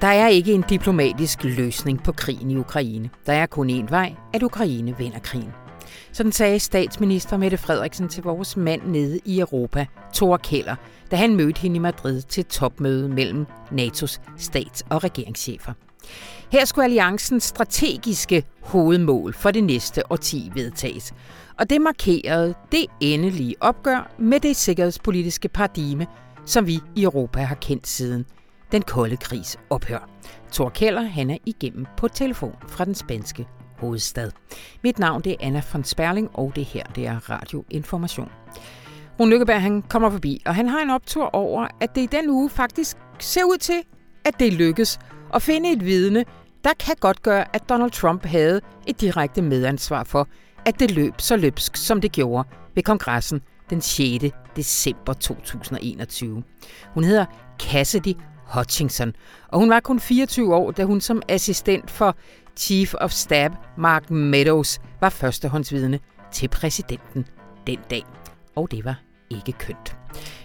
Der er ikke en diplomatisk løsning på krigen i Ukraine. Der er kun én vej, at Ukraine vinder krigen. Sådan sagde statsminister Mette Frederiksen til vores mand nede i Europa, Thor Keller, da han mødte hende i Madrid til topmøde mellem NATO's stats- og regeringschefer. Her skulle alliancens strategiske hovedmål for det næste årti vedtages. Og det markerede det endelige opgør med det sikkerhedspolitiske paradigme, som vi i Europa har kendt siden den kolde krigs ophør. Thor Keller, han er igennem på telefon fra den spanske hovedstad. Mit navn det er Anna von Sperling, og det her det er Radioinformation. Rune Lykkeberg han kommer forbi, og han har en optur over, at det i den uge faktisk ser ud til, at det lykkes at finde et vidne, der kan godt gøre, at Donald Trump havde et direkte medansvar for, at det løb så løbsk, som det gjorde ved kongressen den 6. december 2021. Hun hedder Cassidy Hutchinson, og hun var kun 24 år, da hun som assistent for Chief of Staff Mark Meadows var førstehåndsvidne til præsidenten den dag. Og det var ikke kønt.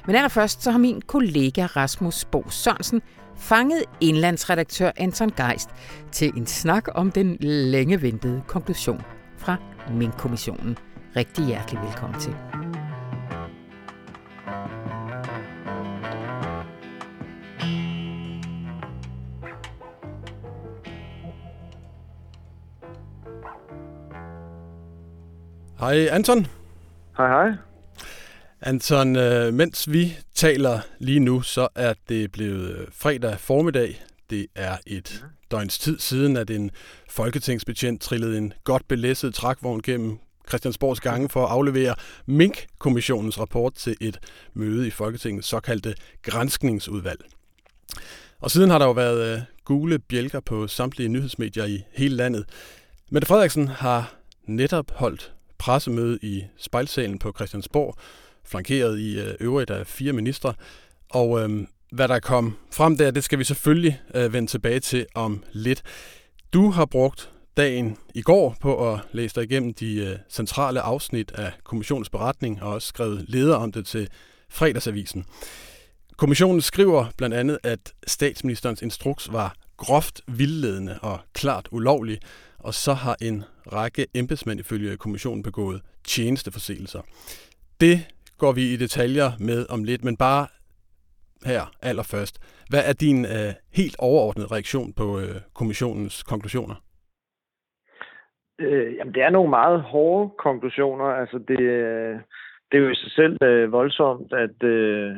Men allerførst så har min kollega Rasmus Bo Sørensen fanget indlandsredaktør Anton Geist til en snak om den længe ventede konklusion fra Mink-kommissionen. Rigtig hjertelig velkommen til. Hej Anton. Hej hej. Anton, øh, mens vi taler lige nu, så er det blevet øh, fredag formiddag. Det er et døgns tid siden, at en folketingsbetjent trillede en godt belæsset trækvogn gennem Christiansborgs gange for at aflevere Mink-kommissionens rapport til et møde i Folketingets såkaldte grænskningsudvalg. Og siden har der jo været øh, gule bjælker på samtlige nyhedsmedier i hele landet. Mette Frederiksen har netop holdt pressemøde i spejlsalen på Christiansborg, flankeret i øh, øvrigt af fire ministre. Og øh, hvad der kom frem der, det skal vi selvfølgelig øh, vende tilbage til om lidt. Du har brugt dagen i går på at læse dig igennem de øh, centrale afsnit af kommissionens beretning og også skrevet leder om det til fredagsavisen. Kommissionen skriver blandt andet, at statsministerens instruks var groft vildledende og klart ulovlig, og så har en række embedsmænd ifølge kommissionen begået tjenesteforseelser. Det går vi i detaljer med om lidt, men bare her allerførst. Hvad er din øh, helt overordnede reaktion på øh, kommissionens konklusioner? Øh, jamen, det er nogle meget hårde konklusioner. Altså, det, øh, det er jo i sig selv øh, voldsomt, at, øh,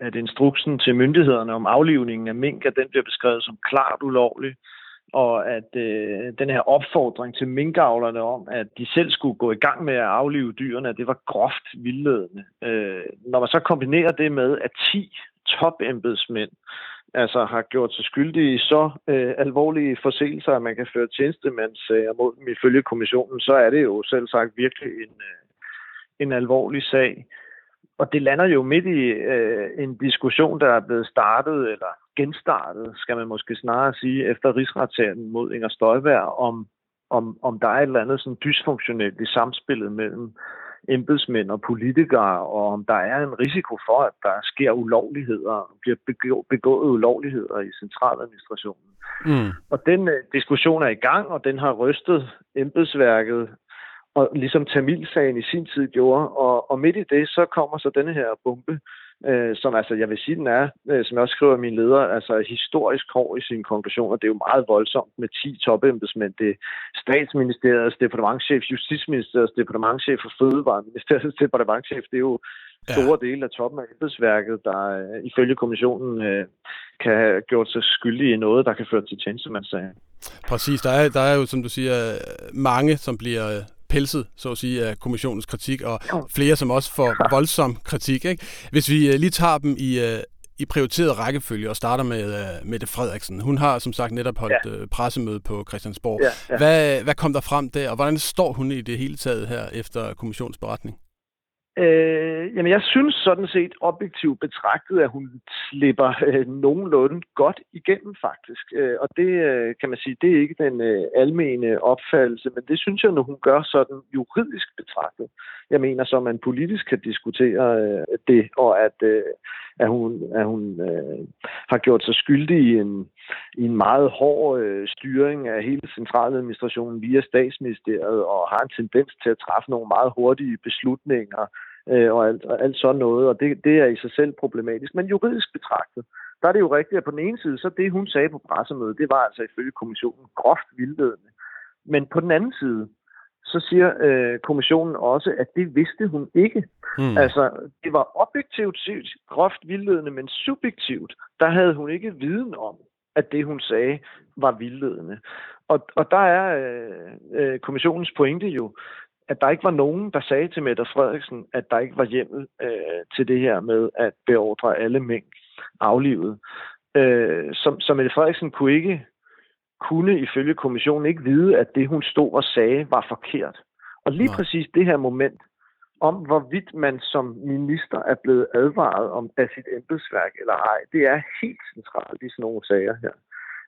at instruksen til myndighederne om aflivningen af mink, at den bliver beskrevet som klart ulovlig og at øh, den her opfordring til minkavlerne om, at de selv skulle gå i gang med at aflive dyrene, det var groft vildledende. Øh, når man så kombinerer det med, at 10 topembedsmænd altså har gjort sig skyldige i så øh, alvorlige forseelser, at man kan føre tjenestemandssager mod dem ifølge kommissionen, så er det jo selv sagt virkelig en, øh, en alvorlig sag. Og det lander jo midt i øh, en diskussion, der er blevet startet, eller genstartet, skal man måske snarere sige, efter rigsretssagen mod Inger Støjberg, om, om, om der er et eller andet sådan dysfunktionelt i samspillet mellem embedsmænd og politikere, og om der er en risiko for, at der sker ulovligheder, bliver begået ulovligheder i centraladministrationen. Mm. Og den uh, diskussion er i gang, og den har rystet embedsværket og ligesom Tamilsagen i sin tid gjorde. Og, og midt i det, så kommer så denne her bombe, øh, som altså, jeg vil sige, den er, øh, som jeg også skriver i min leder, altså historisk hård i sine konklusioner. Det er jo meget voldsomt med 10 topembedsmænd. Det er statsministeriets departementchef, justitsministeriets departementchef og fødevareministeriets departementchef. Det er jo store ja. dele af toppen af embedsværket, der øh, ifølge kommissionen øh, kan have gjort sig skyldige i noget, der kan føre til tjenestemandssager. Præcis. Der er, der er jo, som du siger, mange, som bliver pelset, så at sige, af kommissionens kritik, og flere, som også får voldsom kritik. Ikke? Hvis vi øh, lige tager dem i, øh, i prioriteret rækkefølge og starter med uh, Mette Frederiksen. Hun har som sagt netop holdt ja. uh, pressemøde på Christiansborg. Ja, ja. Hvad, hvad kom der frem der, og hvordan står hun i det hele taget her efter kommissionsberetning? Øh, jamen, jeg synes sådan set objektivt betragtet, at hun slipper øh, nogenlunde godt igennem faktisk. Øh, og det øh, kan man sige, det er ikke den øh, almene opfattelse, men det synes jeg, når hun gør sådan juridisk betragtet. Jeg mener, så man politisk kan diskutere øh, det, og at, øh, at hun, at hun øh, har gjort sig skyldig i en i en meget hård øh, styring af hele centraladministrationen via statsministeriet, og har en tendens til at træffe nogle meget hurtige beslutninger, øh, og, alt, og alt sådan noget, og det, det er i sig selv problematisk. Men juridisk betragtet, der er det jo rigtigt, at på den ene side, så det hun sagde på pressemødet, det var altså ifølge kommissionen groft vildledende. Men på den anden side, så siger øh, kommissionen også, at det vidste hun ikke. Hmm. Altså, det var objektivt set groft vildledende, men subjektivt, der havde hun ikke viden om, at det, hun sagde, var vildledende. Og, og der er øh, øh, kommissionens pointe jo, at der ikke var nogen, der sagde til Mette Frederiksen, at der ikke var hjemmel øh, til det her med at beordre alle mængd aflivet. Øh, som, så Mette Frederiksen kunne ikke kunne ifølge kommissionen ikke vide, at det, hun stod og sagde, var forkert. Og lige Nej. præcis det her moment, om hvorvidt man som minister er blevet advaret om af sit embedsværk eller ej, det er helt centralt i sådan nogle sager her.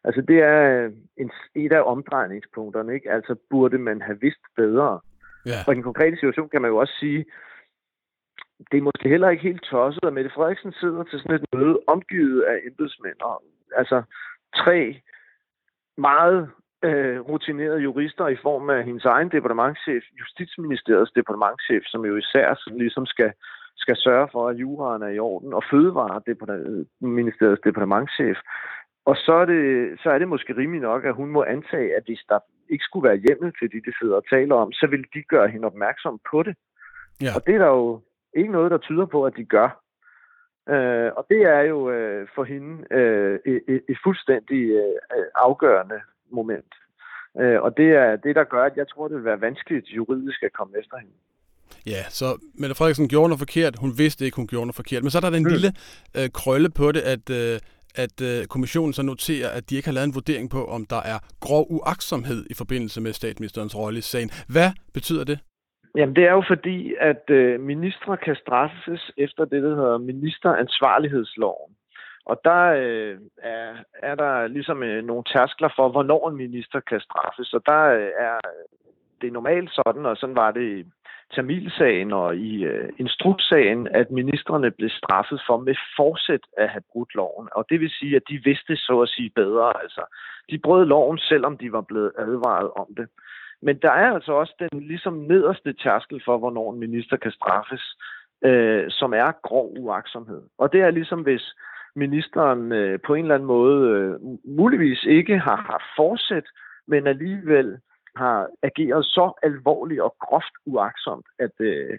Altså det er en, et af omdrejningspunkterne, ikke? Altså burde man have vidst bedre. Ja. Og i den konkrete situation kan man jo også sige, det er måske heller ikke helt tosset, at Mette Frederiksen sidder til sådan et møde omgivet af embedsmænd. Og, altså tre meget øh, rutinerede jurister i form af hendes egen departementchef, Justitsministeriets departementchef, som jo især ligesom skal, skal sørge for, at juraen er i orden, og Fødevareministeriets departementchef. Og så er, det, så er det måske rimeligt nok, at hun må antage, at hvis der ikke skulle være hjemmel til de, de sidder og taler om, så vil de gøre hende opmærksom på det. Ja. Og det er der jo ikke noget, der tyder på, at de gør. Øh, og det er jo øh, for hende øh, et, et fuldstændig øh, afgørende moment. Øh, og det er det, der gør, at jeg tror, det vil være vanskeligt juridisk at komme efter hende. Ja, så Mette Frederiksen gjorde noget forkert. Hun vidste ikke, hun gjorde noget forkert. Men så er der den mm. lille øh, krølle på det, at, øh, at øh, kommissionen så noterer, at de ikke har lavet en vurdering på, om der er grov uaksomhed i forbindelse med statsministerens rolle i sagen. Hvad betyder det? Jamen, det er jo fordi, at øh, ministre kan straffes efter det, der hedder ministeransvarlighedsloven. Og der øh, er, er der ligesom øh, nogle tærskler for, hvornår en minister kan straffes. Og der øh, er det normalt sådan, og sådan var det Tamilsagen og i øh, instrukssagen, at ministerne blev straffet for med forsæt at have brudt loven. Og det vil sige, at de vidste så at sige bedre. Altså, de brød loven, selvom de var blevet advaret om det. Men der er altså også den ligesom nederste tærskel for, hvornår en minister kan straffes, øh, som er grov uaksomhed. Og det er ligesom, hvis ministeren øh, på en eller anden måde øh, muligvis ikke har haft forsæt, men alligevel har ageret så alvorligt og groft uaksomt, at, øh,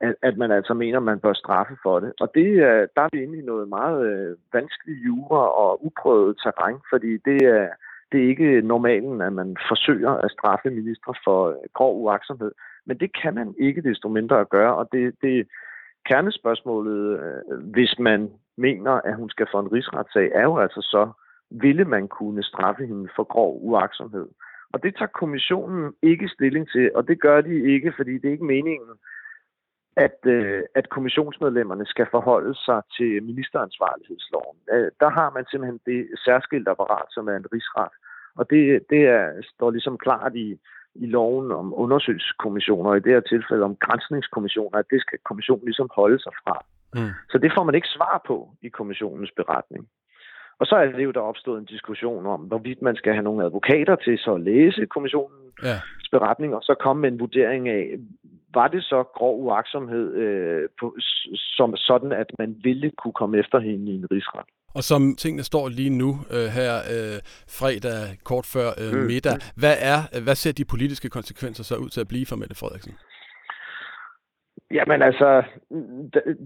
at, at man altså mener, at man bør straffe for det. Og det, øh, der er vi inde i noget meget øh, vanskeligt jura og uprøvet terræn, fordi det er, det er ikke normalen, at man forsøger at straffe ministre for øh, grov uaksomhed. Men det kan man ikke desto mindre at gøre, og det, det kernespørgsmålet, øh, hvis man mener, at hun skal få en rigsretssag, er jo altså så, ville man kunne straffe hende for grov uaksomhed. Og det tager kommissionen ikke stilling til, og det gør de ikke, fordi det er ikke meningen, at, øh, at kommissionsmedlemmerne skal forholde sig til ministeransvarlighedsloven. Øh, der har man simpelthen det særskilt apparat, som er en rigsret. Og det, det er, står ligesom klart i, i loven om undersøgelseskommissioner, og i det her tilfælde om grænsningskommissioner, at det skal kommissionen ligesom holde sig fra. Mm. Så det får man ikke svar på i kommissionens beretning. Og så er det jo der opstået en diskussion om, hvorvidt man skal have nogle advokater til så at læse kommissionens ja. beretning, og så komme med en vurdering af, var det så grov uaksomhed øh, på, som sådan, at man ville kunne komme efter hende i en rigsret? Og som tingene står lige nu øh, her øh, fredag kort før øh, mm. middag, hvad er hvad ser de politiske konsekvenser så ud til at blive for Mette Frederiksen? Jamen altså,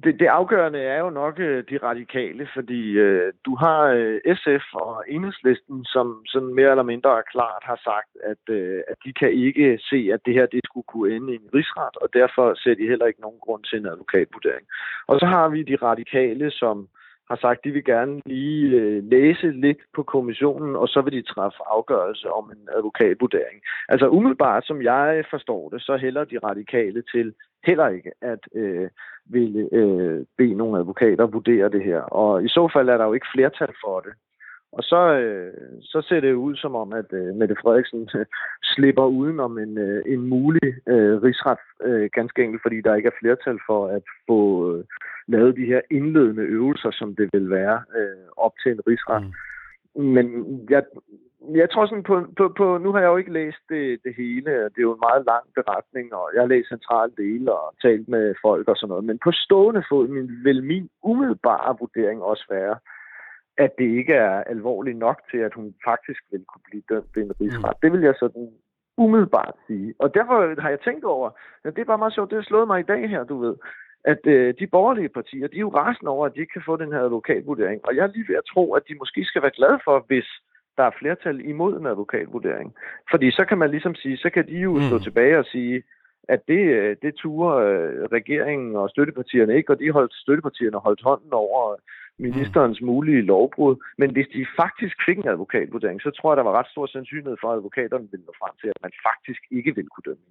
det, det afgørende er jo nok øh, de radikale, fordi øh, du har øh, SF og Enhedslisten, som sådan mere eller mindre klart har sagt, at, øh, at de kan ikke se, at det her det skulle kunne ende i en rigsret, og derfor ser de heller ikke nogen grund til en advokatvurdering. Og så har vi de radikale, som har sagt, at de vil gerne lige øh, læse lidt på kommissionen, og så vil de træffe afgørelse om en advokatvurdering. Altså umiddelbart, som jeg forstår det, så hælder de radikale til heller ikke at øh, ville øh, bede nogle advokater vurdere det her. Og i så fald er der jo ikke flertal for det. Og så, øh, så ser det ud som om, at øh, Mette Frederiksen øh, slipper udenom en, øh, en mulig øh, rigsret, øh, ganske enkelt fordi der ikke er flertal for at få øh, lavet de her indledende øvelser, som det vil være øh, op til en rigsret. Mm men jeg, jeg tror sådan på, på, på, nu har jeg jo ikke læst det, det hele, det er jo en meget lang beretning, og jeg har læst centrale dele og talt med folk og sådan noget, men på stående fod min, vil min umiddelbare vurdering også være, at det ikke er alvorligt nok til, at hun faktisk vil kunne blive dømt ved en rigsret. Mm. Det vil jeg sådan umiddelbart sige. Og derfor har jeg tænkt over, at det er bare meget sjovt, det har slået mig i dag her, du ved, at øh, de borgerlige partier, de er jo rasende over, at de ikke kan få den her advokatvurdering. Og jeg er lige ved at tro, at de måske skal være glade for, hvis der er flertal imod en advokatvurdering. Fordi så kan man ligesom sige, så kan de jo mm. stå tilbage og sige, at det, øh, det turer øh, regeringen og støttepartierne ikke, og de holdt støttepartierne holdt hånden over ministerens mulige lovbrud. Men hvis de faktisk fik en advokatvurdering, så tror jeg, der var ret stor sandsynlighed for, at advokaterne ville nå frem til, at man faktisk ikke ville kunne dømme.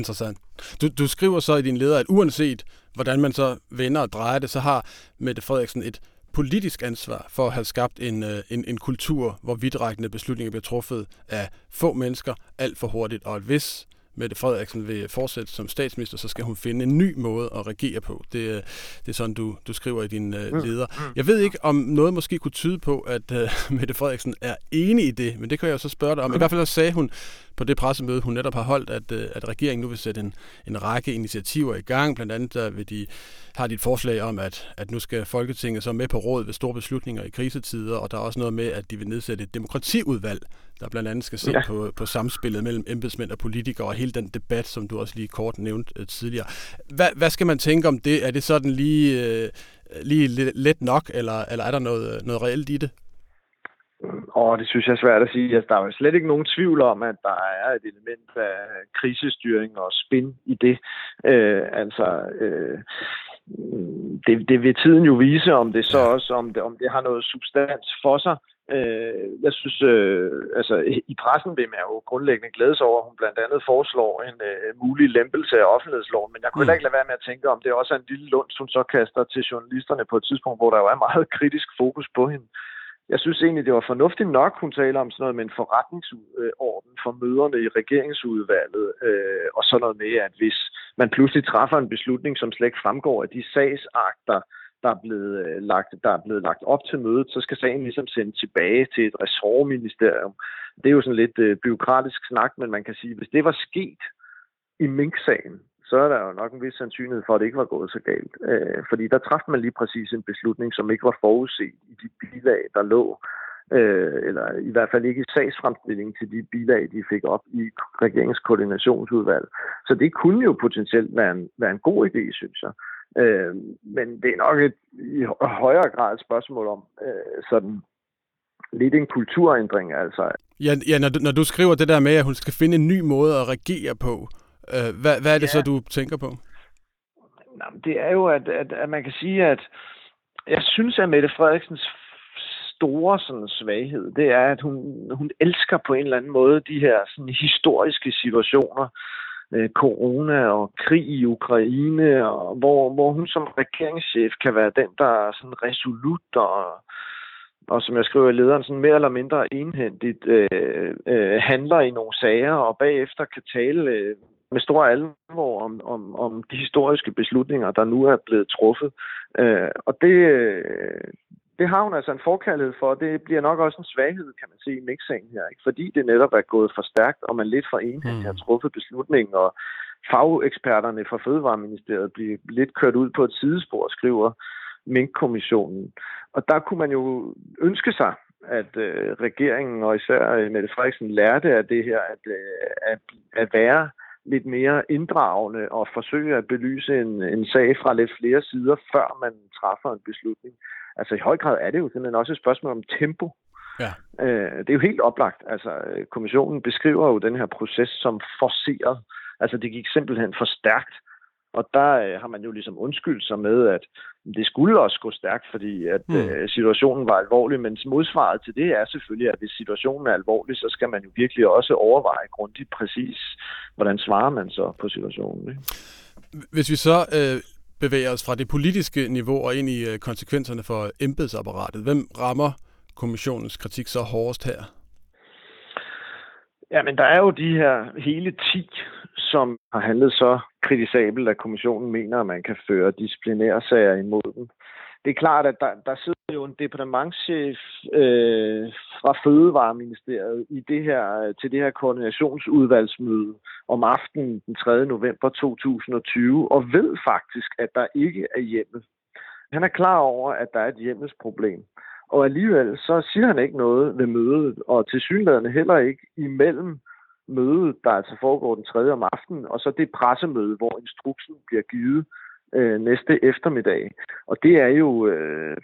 Interessant. Du, du skriver så i din leder, at uanset hvordan man så vender og drejer det, så har Mette Frederiksen et politisk ansvar for at have skabt en, øh, en, en kultur, hvor vidtrækkende beslutninger bliver truffet af få mennesker alt for hurtigt, og at hvis Mette Frederiksen vil fortsætte som statsminister, så skal hun finde en ny måde at regere på. Det, øh, det er sådan, du, du skriver i din uh, leder. Mm. Jeg ved ikke, om noget måske kunne tyde på, at uh, Mette Frederiksen er enig i det, men det kan jeg jo så spørge dig om. I hvert fald så sagde hun på det pressemøde, hun netop har holdt, at, uh, at regeringen nu vil sætte en, en række initiativer i gang. Blandt andet der vil de, har de et forslag om, at, at nu skal Folketinget så med på råd ved store beslutninger i krisetider, og der er også noget med, at de vil nedsætte et demokratiudvalg, der blandt andet skal se ja. på, på samspillet mellem embedsmænd og politikere, og hele den debat, som du også lige kort nævnte uh, tidligere. Hvad, hvad skal man tænke om det? Er det sådan lige, lige let nok, eller, eller er der noget, noget reelt i det? Og det synes jeg er svært at sige. Altså, der er jo slet ikke nogen tvivl om, at der er et element af krisestyring og spin i det. Øh, altså, øh, det, det vil tiden jo vise, om det så også om det, om det har noget substans for sig. Øh, jeg synes, øh, altså i pressen vil man jo grundlæggende glæde sig over, at hun blandt andet foreslår en øh, mulig lempelse af offentlighedsloven, men jeg kunne mm. ikke lade være med at tænke om, det også er en lille lund, hun så kaster til journalisterne på et tidspunkt, hvor der jo er meget kritisk fokus på hende. Jeg synes egentlig, det var fornuftigt nok, hun taler om sådan noget med en forretningsorden for møderne i regeringsudvalget, øh, og sådan noget med, at hvis man pludselig træffer en beslutning, som slet ikke fremgår af de sagsakter, der er, blevet øh, lagt, der er blevet lagt op til mødet, så skal sagen ligesom sendes tilbage til et ressortministerium. Det er jo sådan lidt øh, byråkratisk snak, men man kan sige, hvis det var sket i Mink-sagen, så er der jo nok en vis sandsynlighed for, at det ikke var gået så galt. Øh, fordi der træffede man lige præcis en beslutning, som ikke var forudset i de bilag, der lå. Øh, eller i hvert fald ikke i sagsfremstillingen til de bilag, de fik op i regeringskoordinationsudvalg. Så det kunne jo potentielt være en, være en god idé, synes jeg. Øh, men det er nok et i højere grad et spørgsmål om øh, sådan lidt en kulturændring. Altså. Ja, ja når, du, når du skriver det der med, at hun skal finde en ny måde at regere på, øh, hvad, hvad er det ja. så, du tænker på? Jamen, det er jo, at, at, at man kan sige, at jeg synes, at Mette Frederiksens store sådan, svaghed, det er, at hun, hun elsker på en eller anden måde de her sådan, historiske situationer, øh, corona og krig i Ukraine, og hvor, hvor hun som regeringschef kan være den, der er sådan resolut og, og som jeg skriver i lederen, sådan mere eller mindre enhændigt øh, øh, handler i nogle sager, og bagefter kan tale øh, med stor alvor om, om, om de historiske beslutninger, der nu er blevet truffet. Øh, og det, øh, det har hun altså en forkærlighed for, og det bliver nok også en svaghed, kan man sige, i mixingen her. Ikke? Fordi det netop er gået for stærkt, og man lidt for enhed mm. har truffet beslutningen, og fageksperterne fra Fødevareministeriet bliver lidt kørt ud på et sidespor, skriver Mink-kommissionen. Og der kunne man jo ønske sig, at øh, regeringen og især øh, Mette Frederiksen lærte af det her, at, øh, at, at være lidt mere inddragende og forsøge at belyse en, en sag fra lidt flere sider, før man træffer en beslutning. Altså i høj grad er det jo simpelthen også et spørgsmål om tempo. Ja. Øh, det er jo helt oplagt. Altså kommissionen beskriver jo den her proces som forceret. Altså det gik simpelthen for stærkt. Og der øh, har man jo ligesom undskyldt sig med, at det skulle også gå stærkt, fordi at mm. øh, situationen var alvorlig, men modsvaret til det er selvfølgelig, at hvis situationen er alvorlig, så skal man jo virkelig også overveje grundigt præcis, hvordan svarer man så på situationen. Ikke? Hvis vi så øh, bevæger os fra det politiske niveau og ind i øh, konsekvenserne for embedsapparatet, hvem rammer kommissionens kritik så hårdest her? Ja, men der er jo de her hele 10, som har handlet så kritisabelt, at kommissionen mener, at man kan føre disciplinære sager imod dem. det er klart, at der, der sidder jo en departementschef øh, fra Fødevareministeriet i det her, til det her koordinationsudvalgsmøde om aftenen den 3. november 2020, og ved faktisk, at der ikke er hjemmel. Han er klar over, at der er et hjemmelsproblem. Og alligevel så siger han ikke noget ved mødet, og til synligheden heller ikke imellem mødet, der altså foregår den 3. om aftenen, og så det pressemøde, hvor instruksen bliver givet øh, næste eftermiddag. Og det er jo øh,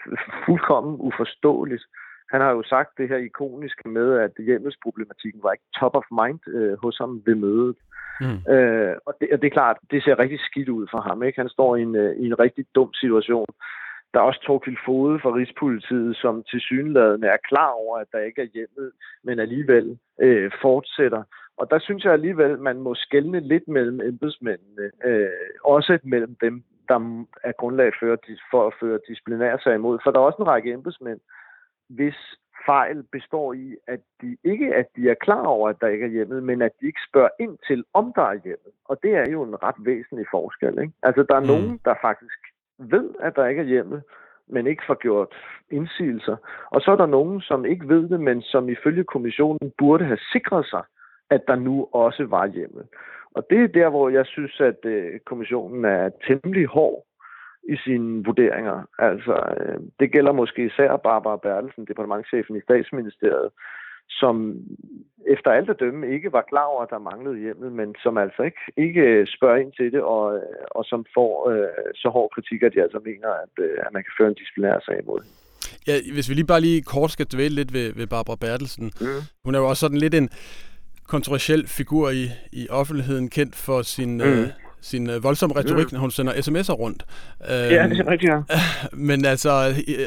fuldkommen uforståeligt. Han har jo sagt det her ikoniske med, at hjemmelsproblematikken var ikke top of mind øh, hos ham ved mødet. Mm. Øh, og, det, og det er klart, det ser rigtig skidt ud for ham. Ikke? Han står i en, øh, i en rigtig dum situation. Der er også Torkild Fode fra Rigspolitiet, som til synlædende er klar over, at der ikke er hjemmet, men alligevel øh, fortsætter. Og der synes jeg alligevel, man må skelne lidt mellem embedsmændene, øh, også mellem dem, der er grundlag for, for at føre disciplinære imod. For der er også en række embedsmænd, hvis fejl består i, at de ikke at de er klar over, at der ikke er hjemmet, men at de ikke spørger ind til, om der er hjemmet. Og det er jo en ret væsentlig forskel. Ikke? Altså, der er mm. nogen, der faktisk ved, at der ikke er hjemmet, men ikke får gjort indsigelser. Og så er der nogen, som ikke ved det, men som ifølge kommissionen burde have sikret sig, at der nu også var hjemmet. Og det er der, hvor jeg synes, at øh, kommissionen er temmelig hård i sine vurderinger. Altså, øh, det gælder måske især Barbara Bertelsen, departementchefen i statsministeriet, som efter alt at dømme ikke var klar over, at der manglede hjemmet, men som altså ikke, ikke spørger ind til det, og, og som får øh, så hård kritik, at de altså mener, at, øh, at man kan føre en disciplinær sag imod. Ja, hvis vi lige bare lige kort skal dvæle lidt ved, ved Barbara Bertelsen. Mm. Hun er jo også sådan lidt en kontroversiel figur i, i offentligheden, kendt for sin... Mm. Øh, sin øh, voldsomme retorik, mm. når hun sender sms'er rundt. ja, det er rigtigt, ja. Men altså,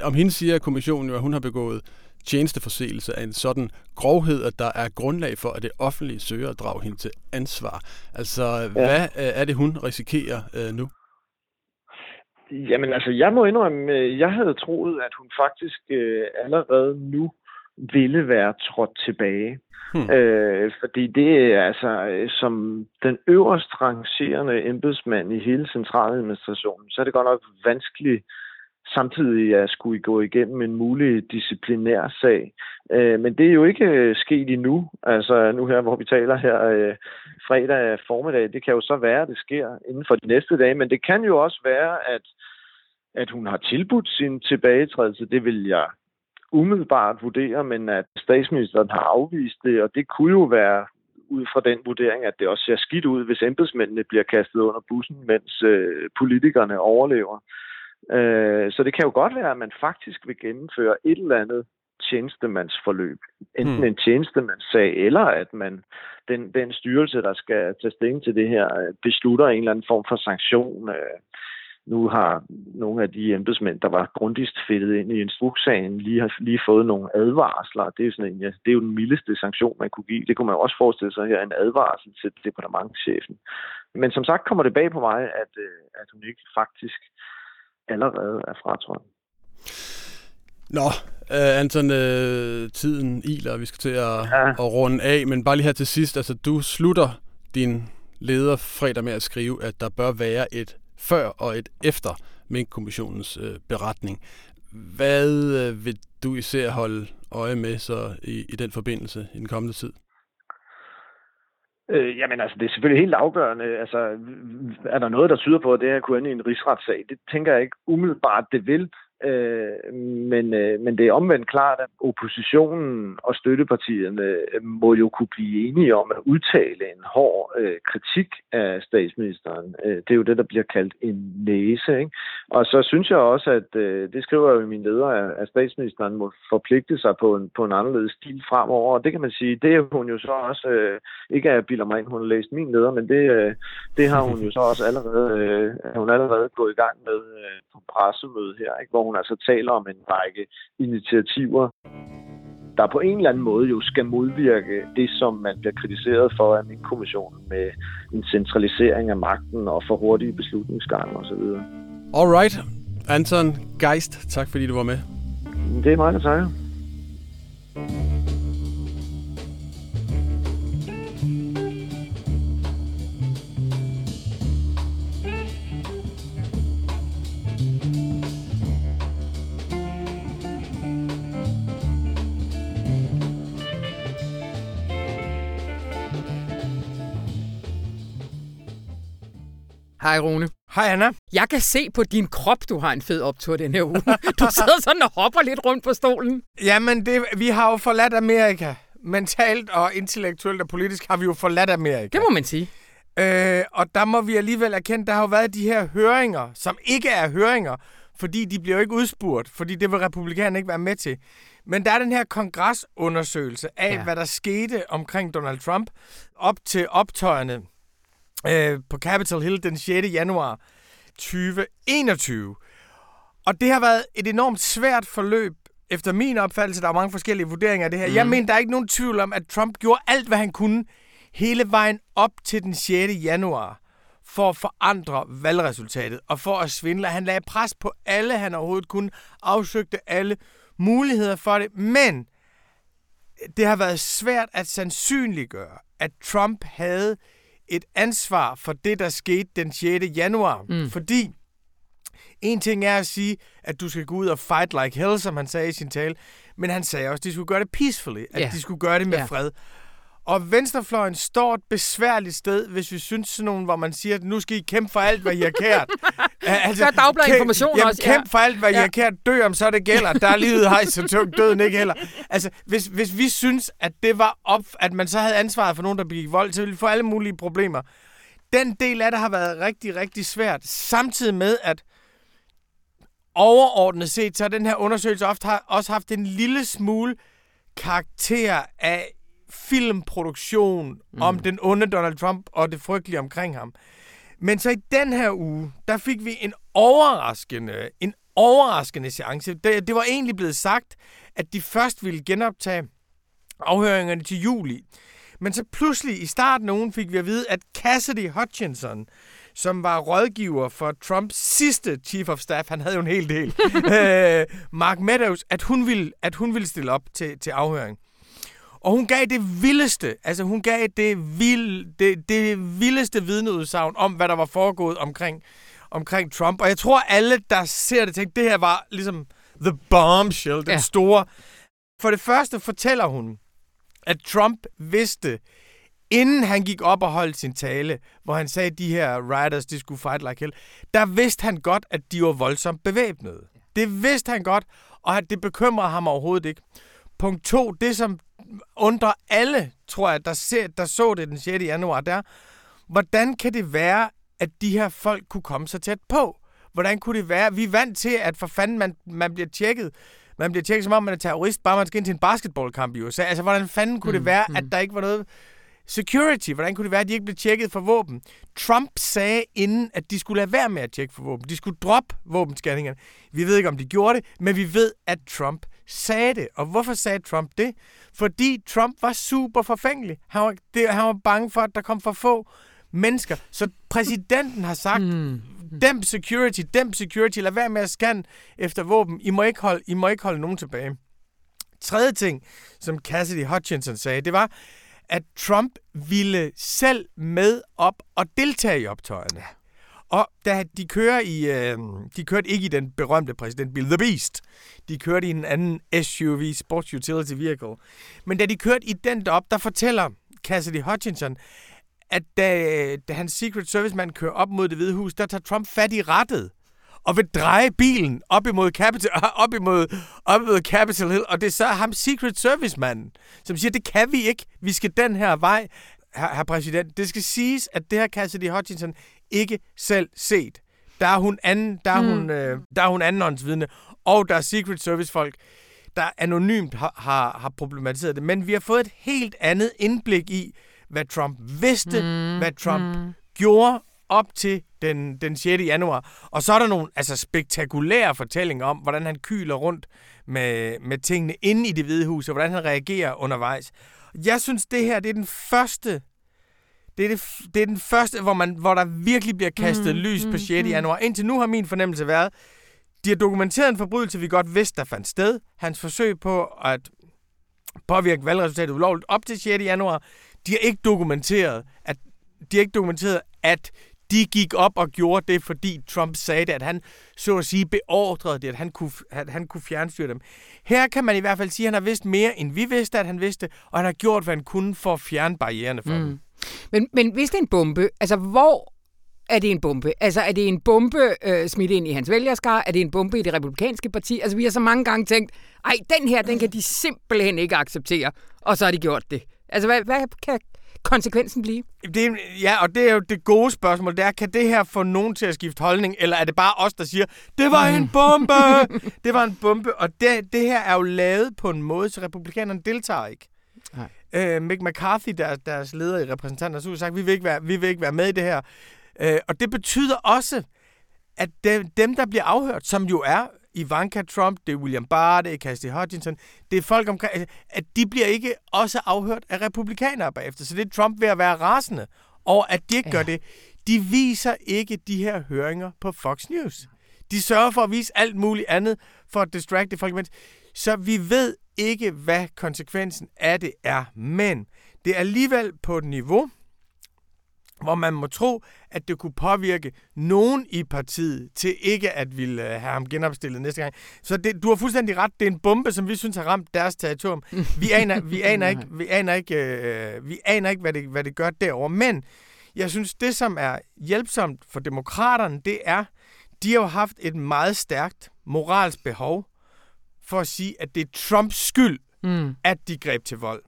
om hende siger kommissionen jo, at hun har begået tjenesteforseelse af en sådan grovhed, at der er grundlag for, at det offentlige søger at drage hende til ansvar. Altså, ja. hvad øh, er det, hun risikerer øh, nu? Jamen altså, jeg må indrømme, øh, jeg havde troet, at hun faktisk øh, allerede nu ville være trådt tilbage. Hmm. Øh, fordi det er altså, øh, som den øverst rangerende embedsmand i hele centraladministrationen, så er det godt nok vanskeligt samtidig at skulle gå igennem en mulig disciplinær sag. Øh, men det er jo ikke øh, sket endnu. Altså nu her, hvor vi taler her øh, fredag formiddag, det kan jo så være, at det sker inden for de næste dage, men det kan jo også være, at, at hun har tilbudt sin tilbagetrædelse. Det vil jeg umiddelbart vurdere, men at statsministeren har afvist det, og det kunne jo være ud fra den vurdering, at det også ser skidt ud, hvis embedsmændene bliver kastet under bussen, mens øh, politikerne overlever. Øh, så det kan jo godt være, at man faktisk vil gennemføre et eller andet tjenestemandsforløb. Enten hmm. en tjenestemandssag, eller at man den, den styrelse, der skal tage stilling til det her, beslutter en eller anden form for sanktion. Øh, nu har nogle af de embedsmænd, der var grundigst fedtet ind i instrukssagen, lige har lige fået nogle advarsler. Det er, sådan en, ja, det er jo den mildeste sanktion, man kunne give. Det kunne man også forestille sig her, en advarsel til departementchefen. Men som sagt kommer det bag på mig, at, øh, at hun ikke faktisk allerede er fratrådt. Nå, uh, Anton, uh, tiden iler, vi skal til at, ja. at runde af, men bare lige her til sidst, altså du slutter din leder fredag med at skrive, at der bør være et før og et efter Mink-kommissionens øh, beretning. Hvad øh, vil du især holde øje med så i, i den forbindelse i den kommende tid? Øh, jamen altså, det er selvfølgelig helt afgørende. Altså, er der noget, der tyder på, at det her kunne ende i en rigsretssag? Det tænker jeg ikke umiddelbart, det vil. Øh, men, øh, men det er omvendt klart, at oppositionen og støttepartierne må jo kunne blive enige om at udtale en hård øh, kritik af statsministeren. Øh, det er jo det, der bliver kaldt en næse. Ikke? Og så synes jeg også, at øh, det skriver jo min leder, at statsministeren må forpligte sig på en, på en anderledes stil fremover. Og det kan man sige, det er hun jo så også, øh, ikke at bilder mig ind, hun har læst min leder, men det, øh, det har hun jo så også allerede, øh, hun allerede gået i gang med øh, på pressemødet her, ikke? hvor hun altså taler om en række initiativer, der på en eller anden måde jo skal modvirke det, som man bliver kritiseret for af min kommission med en centralisering af magten og for hurtige beslutningsgange osv. Alright. Anton Geist, tak fordi du var med. Det er mig, der takker. Hej Rune. Hej Anna. Jeg kan se på din krop, du har en fed optur den her uge. Du sidder sådan og hopper lidt rundt på stolen. Jamen, det, vi har jo forladt Amerika. Mentalt og intellektuelt og politisk har vi jo forladt Amerika. Det må man sige. Øh, og der må vi alligevel erkende, der har jo været de her høringer, som ikke er høringer, fordi de bliver jo ikke udspurgt, fordi det vil republikanerne ikke være med til. Men der er den her kongresundersøgelse af, ja. hvad der skete omkring Donald Trump op til optøjerne øh, på Capitol Hill den 6. januar 2021. Og det har været et enormt svært forløb, efter min opfattelse. Der er mange forskellige vurderinger af det her. Mm. Jeg mener, der er ikke nogen tvivl om, at Trump gjorde alt, hvad han kunne hele vejen op til den 6. januar for at forandre valgresultatet og for at svindle. Han lagde pres på alle, han overhovedet kunne, afsøgte alle muligheder for det, men det har været svært at sandsynliggøre, at Trump havde et ansvar for det, der skete den 6. januar. Mm. Fordi en ting er at sige, at du skal gå ud og fight like hell, som han sagde i sin tale, men han sagde også, at de skulle gøre det peacefully, at yeah. de skulle gøre det med yeah. fred. Og venstrefløjen står et besværligt sted, hvis vi synes sådan nogen, hvor man siger, at nu skal I kæmpe for alt, hvad I har kært. Altså, Gør Dagblad kæm, information jamen, også. Kæmp for alt, hvad ja. Har kært. Dø om så det gælder. Der er livet hej, så tungt døden ikke heller. Altså, hvis, hvis vi synes, at det var op, at man så havde ansvaret for nogen, der begik vold, så ville vi få alle mulige problemer. Den del af det har været rigtig, rigtig svært. Samtidig med, at overordnet set, så har den her undersøgelse ofte har, også haft en lille smule karakter af filmproduktion mm. om den onde Donald Trump og det frygtelige omkring ham. Men så i den her uge, der fik vi en overraskende, en overraskende chance. Det, det var egentlig blevet sagt, at de først ville genoptage afhøringerne til juli. Men så pludselig i starten af ugen fik vi at vide, at Cassidy Hutchinson, som var rådgiver for Trumps sidste chief of staff, han havde jo en hel del, øh, Mark Meadows, at hun ville, at hun ville stille op til, til afhøring. Og hun gav det vildeste, altså hun gav det, vild, det, det vildeste vidneudsagn om, hvad der var foregået omkring, omkring Trump. Og jeg tror, alle, der ser det, tænker, det her var ligesom the bombshell, den ja. store. For det første fortæller hun, at Trump vidste, inden han gik op og holdt sin tale, hvor han sagde, at de her riders, de skulle fight like hell, der vidste han godt, at de var voldsomt bevæbnede. Det vidste han godt, og at det bekymrede ham overhovedet ikke. Punkt to, det som undrer alle, tror jeg, der, ser, der så det den 6. januar, der, hvordan kan det være, at de her folk kunne komme så tæt på? Hvordan kunne det være? Vi er vant til, at for fanden man, man bliver tjekket. Man bliver tjekket, som om man er terrorist, bare man skal ind til en basketballkamp i USA. Altså, hvordan fanden kunne mm, det være, mm. at der ikke var noget security? Hvordan kunne det være, at de ikke blev tjekket for våben? Trump sagde inden, at de skulle lade være med at tjekke for våben. De skulle droppe våbenscanningerne. Vi ved ikke, om de gjorde det, men vi ved, at Trump sagde det. Og hvorfor sagde Trump det? Fordi Trump var super forfængelig. Han var, det, han var bange for, at der kom for få mennesker. Så præsidenten har sagt, mm. dem security, dem security, lad være med at scanne efter våben. I må ikke holde, I må ikke holde nogen tilbage. Tredje ting, som Cassidy Hutchinson sagde, det var, at Trump ville selv med op og deltage i optøjerne. Og da de kører i, øh, de kørte ikke i den berømte præsidentbil, The Beast. De kørte i en anden SUV, Sports Utility Vehicle. Men da de kørte i den derop, der fortæller Cassidy Hutchinson, at da, da hans Secret Service mand kører op mod det hvide hus, der tager Trump fat i rattet og vil dreje bilen op imod Capitol, op imod, op imod Capitol Hill, og det er så ham Secret Service manden, som siger, det kan vi ikke, vi skal den her vej, herr, her præsident. Det skal siges, at det her Cassidy Hutchinson ikke selv set. Der er hun anden, der er mm. hun, øh, der er hun andenhåndsvidne, og der er Secret Service folk, der anonymt har, har, har problematiseret det. Men vi har fået et helt andet indblik i, hvad Trump vidste, mm. hvad Trump mm. gjorde op til den, den 6. januar. Og så er der nogle altså, spektakulære fortællinger om, hvordan han kyler rundt med, med tingene inde i det hvide hus, og hvordan han reagerer undervejs. Jeg synes, det her det er den første det er, det, det er den første, hvor, man, hvor der virkelig bliver kastet mm, lys mm, på 6. Mm. januar. Indtil nu har min fornemmelse været, de har dokumenteret en forbrydelse, vi godt vidste, der fandt sted. Hans forsøg på at påvirke valgresultatet ulovligt op til 6. januar. De har ikke dokumenteret, at de har ikke dokumenteret, at de gik op og gjorde det, fordi Trump sagde det, at han så at sige beordrede det, at han kunne, at han kunne fjernstyre dem. Her kan man i hvert fald sige, at han har vidst mere, end vi vidste, at han vidste, og han har gjort, hvad han kunne for at fjerne barriererne for mm. dem. Men, men hvis det er en bombe, altså hvor er det en bombe? Altså, er det en bombe øh, smidt ind i hans vælgerskar? Er det en bombe i det republikanske parti? Altså, vi har så mange gange tænkt, ej, den her, den kan de simpelthen ikke acceptere. Og så har de gjort det. Altså, hvad, hvad kan konsekvensen blive? Det, ja, og det er jo det gode spørgsmål. Det er, kan det her få nogen til at skifte holdning, eller er det bare os, der siger, det var en bombe! det var en bombe, og det, det her er jo lavet på en måde, så republikanerne deltager ikke. Nej. Øh, Mick McCarthy, der, deres leder i repræsentanternes har sagt, vi vil ikke være, vi vil ikke være med i det her. Øh, og det betyder også, at dem, der bliver afhørt, som jo er Ivanka Trump, det er William Barr, det er Cassidy Hutchinson, det er folk omkring, at de bliver ikke også afhørt af republikanere bagefter. Så det er Trump ved at være rasende over, at de ikke ja. gør det. De viser ikke de her høringer på Fox News. De sørger for at vise alt muligt andet for at distracte folk. Så vi ved ikke, hvad konsekvensen af det er. Men det er alligevel på et niveau, hvor man må tro, at det kunne påvirke nogen i partiet til ikke at ville øh, have ham genopstillet næste gang. Så det, du har fuldstændig ret. Det er en bombe, som vi synes har ramt deres territorium. Vi aner, vi aner ikke, vi aner ikke, øh, vi aner ikke hvad, det, hvad det gør derovre. Men jeg synes, det som er hjælpsomt for demokraterne, det er, de har jo haft et meget stærkt moralsk behov for at sige, at det er Trumps skyld, mm. at de greb til vold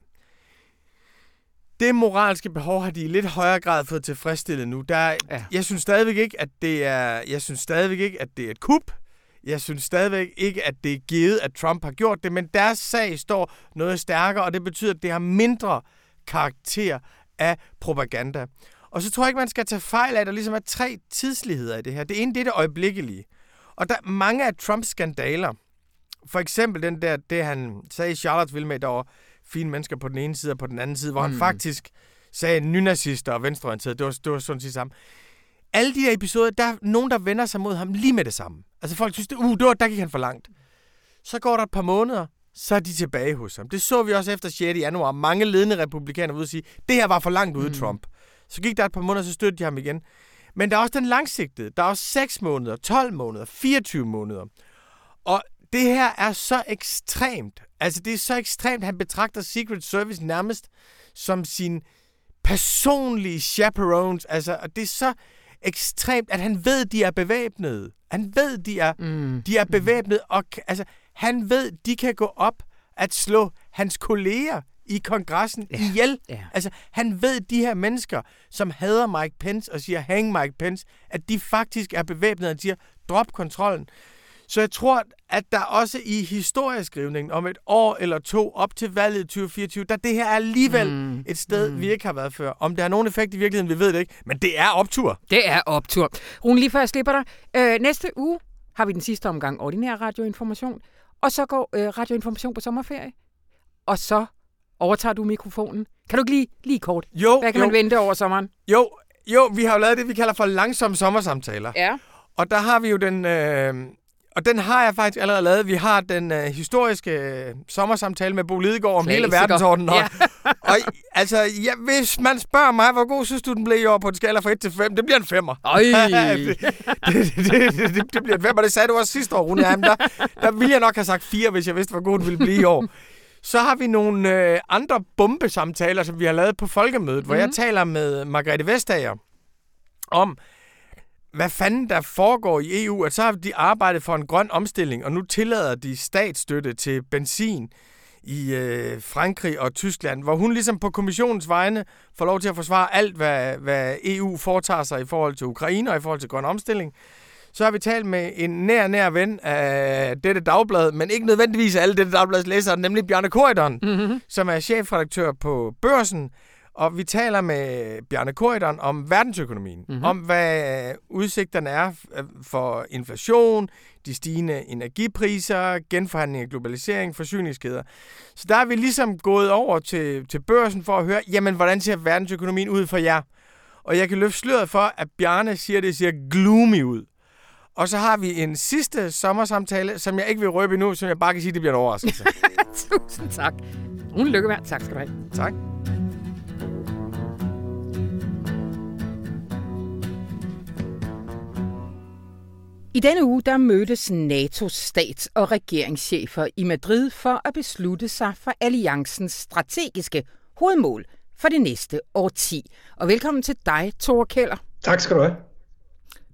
det moralske behov har de i lidt højere grad fået tilfredsstillet nu. Der, ja. Jeg synes stadigvæk ikke, at det er, jeg synes stadigvæk ikke, at det er et kup. Jeg synes stadigvæk ikke, at det er givet, at Trump har gjort det, men deres sag står noget stærkere, og det betyder, at det har mindre karakter af propaganda. Og så tror jeg ikke, man skal tage fejl af, at der ligesom er tre tidsligheder i det her. Det ene, det er det øjeblikkelige. Og der mange af Trumps skandaler, for eksempel den der, det han sagde i Charlottesville med, der var fine mennesker på den ene side og på den anden side, hvor mm. han faktisk sagde nynazister og venstreorienterede. Det var, det var sådan set samme. Alle de her episoder, der er nogen, der vender sig mod ham lige med det samme. Altså folk synes, uh, det var, der gik han for langt. Så går der et par måneder, så er de tilbage hos ham. Det så vi også efter 6. januar. Mange ledende republikanere ude og sige, det her var for langt ude, mm. Trump. Så gik der et par måneder, så støttede de ham igen. Men der er også den langsigtede. Der er også 6 måneder, 12 måneder, 24 måneder. Og det her er så ekstremt. Altså, det er så ekstremt, han betragter Secret Service nærmest som sin personlige chaperones. Altså, og det er så ekstremt, at han ved, de er bevæbnede. Han ved, de er, mm. de er bevæbnede, og altså, han ved, de kan gå op at slå hans kolleger i kongressen ja. ihjel. Ja. Altså, han ved, de her mennesker, som hader Mike Pence og siger, hang Mike Pence, at de faktisk er bevæbnede og siger, drop kontrollen. Så jeg tror, at der også i historieskrivningen om et år eller to op til valget 2024, der det her er alligevel mm. et sted, mm. vi ikke har været før. Om der er nogen effekt i virkeligheden, vi ved det ikke, men det er optur. Det er optur. Rune, lige før jeg slipper dig. Øh, næste uge har vi den sidste omgang ordinær radioinformation, og så går øh, radioinformation på sommerferie, og så overtager du mikrofonen. Kan du ikke lige, lige kort? Jo, Hvad kan jo. man vente over sommeren? Jo, jo, vi har jo lavet det, vi kalder for langsomme sommersamtaler. Ja. Og der har vi jo den, øh, og den har jeg faktisk allerede lavet. Vi har den øh, historiske øh, sommersamtale med Bo Lidegaard om hele verdensordenen. Og, ja. og altså, ja, hvis man spørger mig, hvor god synes du, den blev i år på en skala fra 1 til 5, det bliver en 5'er. det, det, det, det, det, det bliver en 5'er. Det sagde du også sidste år, Rune. Jamen, der, der ville jeg nok have sagt 4, hvis jeg vidste, hvor god den ville blive i år. Så har vi nogle øh, andre bombesamtaler, som vi har lavet på folkemødet, mm. hvor jeg mhm. taler med Margrethe Vestager om, hvad fanden der foregår i EU, at så har de arbejdet for en grøn omstilling, og nu tillader de statsstøtte til benzin i øh, Frankrig og Tyskland, hvor hun ligesom på kommissionens vegne får lov til at forsvare alt, hvad, hvad EU foretager sig i forhold til Ukraine og i forhold til grøn omstilling. Så har vi talt med en nær, nær ven af dette dagblad, men ikke nødvendigvis alle dette dagblads læsere, nemlig Bjarne Korydon, mm-hmm. som er chefredaktør på Børsen, og vi taler med Bjarne Korydon om verdensøkonomien, mm-hmm. om hvad udsigterne er for inflation, de stigende energipriser, genforhandling af globalisering, forsyningskæder. Så der er vi ligesom gået over til, til børsen for at høre, jamen hvordan ser verdensøkonomien ud for jer? Og jeg kan løfte sløret for, at Bjarne siger, det ser gloomy ud. Og så har vi en sidste sommersamtale, som jeg ikke vil røbe endnu, som jeg bare kan sige, det bliver en overraskelse. Tusind tak. Rune Lykkeberg, tak skal du have. Tak. I denne uge der mødtes NATO's stats- og regeringschefer i Madrid for at beslutte sig for alliancens strategiske hovedmål for det næste årti. Og velkommen til dig, Thor Keller. Tak skal du have.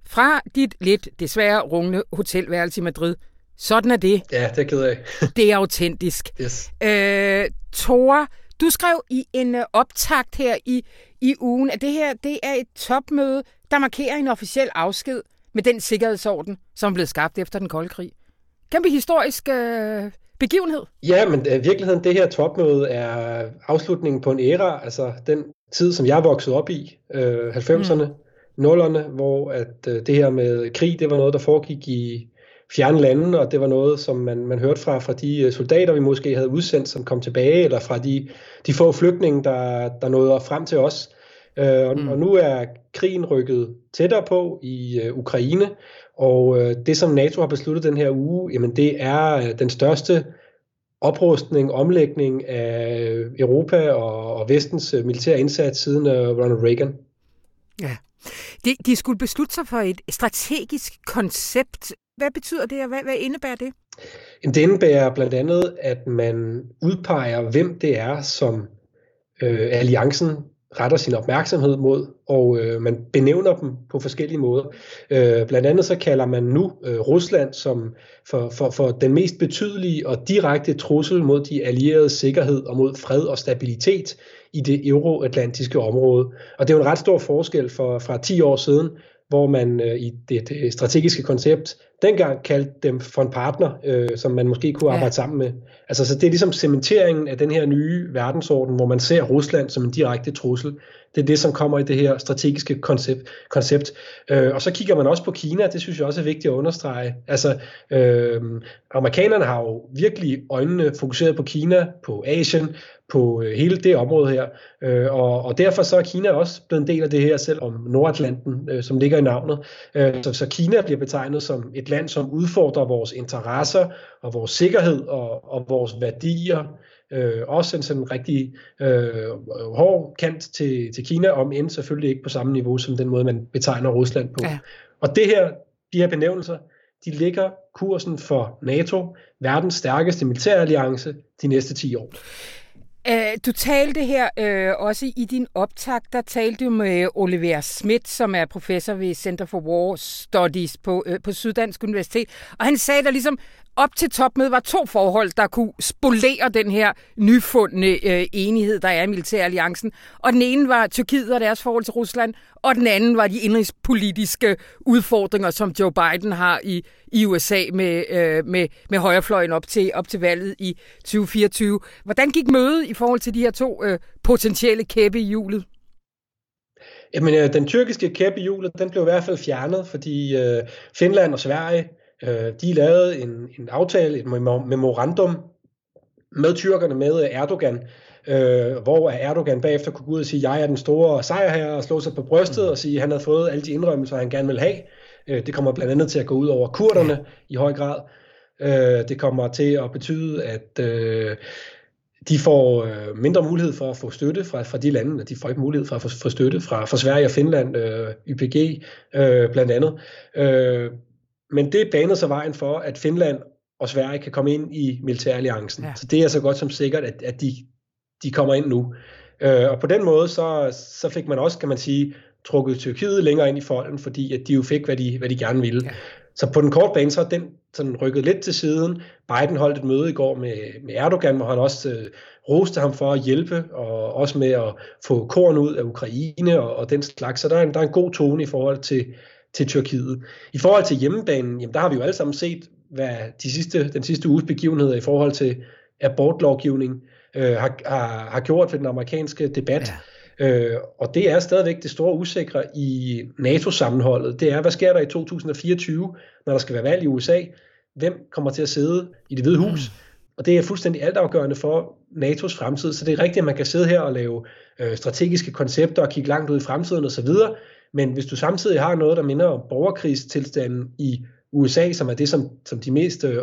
fra dit lidt desværre rungende hotelværelse i Madrid. Sådan er det. Ja, det er ked af. det er autentisk. Yes. Øh, Tore, du skrev i en uh, optakt her i, i ugen, at det her det er et topmøde, der markerer en officiel afsked med den sikkerhedsorden, som blev skabt efter den kolde krig. Kæmpe historisk øh, begivenhed. Ja, men i uh, virkeligheden, det her topmøde er afslutningen på en æra, altså den tid, som jeg voksede op i, øh, 90'erne, mm. 0'erne, hvor at øh, det her med krig, det var noget, der foregik i fjerne lande, og det var noget, som man, man hørte fra, fra de øh, soldater, vi måske havde udsendt, som kom tilbage, eller fra de, de få flygtninge, der, der nåede frem til os. Øh, og, mm. og nu er krigen rykket tættere på i øh, Ukraine, og øh, det, som NATO har besluttet den her uge, jamen det er øh, den største oprustning, omlægning af Europa og, og vestens øh, militære indsats siden øh, Ronald Reagan. Ja. De, de skulle beslutte sig for et strategisk koncept. Hvad betyder det, og hvad, hvad indebærer det? Det indebærer blandt andet, at man udpeger, hvem det er, som øh, alliancen retter sin opmærksomhed mod, og øh, man benævner dem på forskellige måder. Øh, blandt andet så kalder man nu øh, Rusland som for, for, for den mest betydelige og direkte trussel mod de allierede sikkerhed og mod fred og stabilitet i det euroatlantiske område. Og det er jo en ret stor forskel for, fra 10 år siden, hvor man øh, i det, det strategiske koncept dengang kaldte dem for en partner, øh, som man måske kunne arbejde ja. sammen med. Altså, så det er ligesom cementeringen af den her nye verdensorden, hvor man ser Rusland som en direkte trussel. Det er det, som kommer i det her strategiske koncept. koncept. Øh, og så kigger man også på Kina, det synes jeg også er vigtigt at understrege. Altså, øh, amerikanerne har jo virkelig øjnene fokuseret på Kina, på Asien, på øh, hele det område her. Øh, og, og derfor så er Kina også blevet en del af det her, selv om Nordatlanten, øh, som ligger i navnet. Øh, så, så Kina bliver betegnet som et land, som udfordrer vores interesser og vores sikkerhed og, og vores værdier. Øh, også en sådan rigtig øh, hård kant til, til Kina, om end selvfølgelig ikke på samme niveau som den måde, man betegner Rusland på. Ja. Og det her, de her benævnelser, de ligger kursen for NATO, verdens stærkeste militæralliance, de næste 10 år. Uh, du talte her øh, også i din optag, der talte du med Oliver Schmidt, som er professor ved Center for War Studies på, øh, på Syddansk Universitet. Og han sagde, der ligesom op til topmødet var to forhold, der kunne spolere den her nyfundne øh, enighed, der er i militæralliancen. Og den ene var Tyrkiet og deres forhold til Rusland, og den anden var de indrigspolitiske udfordringer, som Joe Biden har i, i USA med, øh, med, med højrefløjen op til, op til valget i 2024. Hvordan gik mødet i forhold til de her to øh, potentielle kæppe i hjulet? Jamen, øh, den tyrkiske kæppe i hjulet, den blev i hvert fald fjernet, fordi øh, Finland og Sverige, øh, de lavede en, en aftale, et memorandum med tyrkerne, med Erdogan, øh, hvor Erdogan bagefter kunne gå ud og sige, jeg er den store sejrherre, og slå sig på brystet mm. og sige, at han havde fået alle de indrømmelser, han gerne vil have. Øh, det kommer blandt andet til at gå ud over kurderne ja. i høj grad. Øh, det kommer til at betyde, at øh, de får øh, mindre mulighed for at få støtte fra, fra de lande, de får ikke mulighed for at få, få støtte fra, fra Sverige og Finland, øh, YPG øh, blandt andet. Øh, men det banede så vejen for, at Finland og Sverige kan komme ind i militæralliancen. Ja. Så det er så godt som sikkert, at, at de, de kommer ind nu. Øh, og på den måde, så, så fik man også, kan man sige, trukket Tyrkiet længere ind i folden, fordi at de jo fik, hvad de, hvad de gerne ville. Ja. Så på den korte bane, så er den sådan rykket lidt til siden. Biden holdt et møde i går med, med Erdogan, hvor han også øh, roste ham for at hjælpe, og også med at få korn ud af Ukraine og, og den slags. Så der er, en, der er en god tone i forhold til, til Tyrkiet. I forhold til hjemmebanen, jamen der har vi jo alle sammen set, hvad de sidste, den sidste uges begivenheder i forhold til abortlovgivning øh, har, har, har gjort ved den amerikanske debat. Ja. Øh, og det er stadigvæk det store usikre i NATO-sammenholdet. Det er, hvad sker der i 2024, når der skal være valg i USA? Hvem kommer til at sidde i det hvide hus? Mm. Og det er fuldstændig altafgørende for NATO's fremtid. Så det er rigtigt, at man kan sidde her og lave øh, strategiske koncepter og kigge langt ud i fremtiden osv., men hvis du samtidig har noget, der minder om borgerkrigstilstanden i USA, som er det, som, som de mest øh,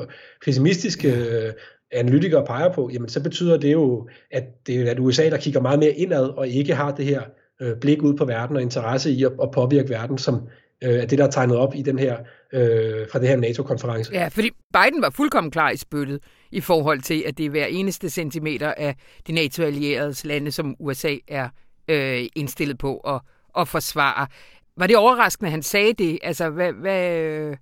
pessimistiske øh, analytikere peger på, jamen så betyder det jo, at det er at USA, der kigger meget mere indad og ikke har det her øh, blik ud på verden og interesse i at, at påvirke verden, som øh, er det, der er tegnet op i den her, øh, fra det her NATO-konference. Ja, fordi Biden var fuldkommen klar i spyttet i forhold til, at det er hver eneste centimeter af de NATO-allieredes lande, som USA er øh, indstillet på at, at forsvare. var det overraskende, at han sagde det? Altså, hvad... hvad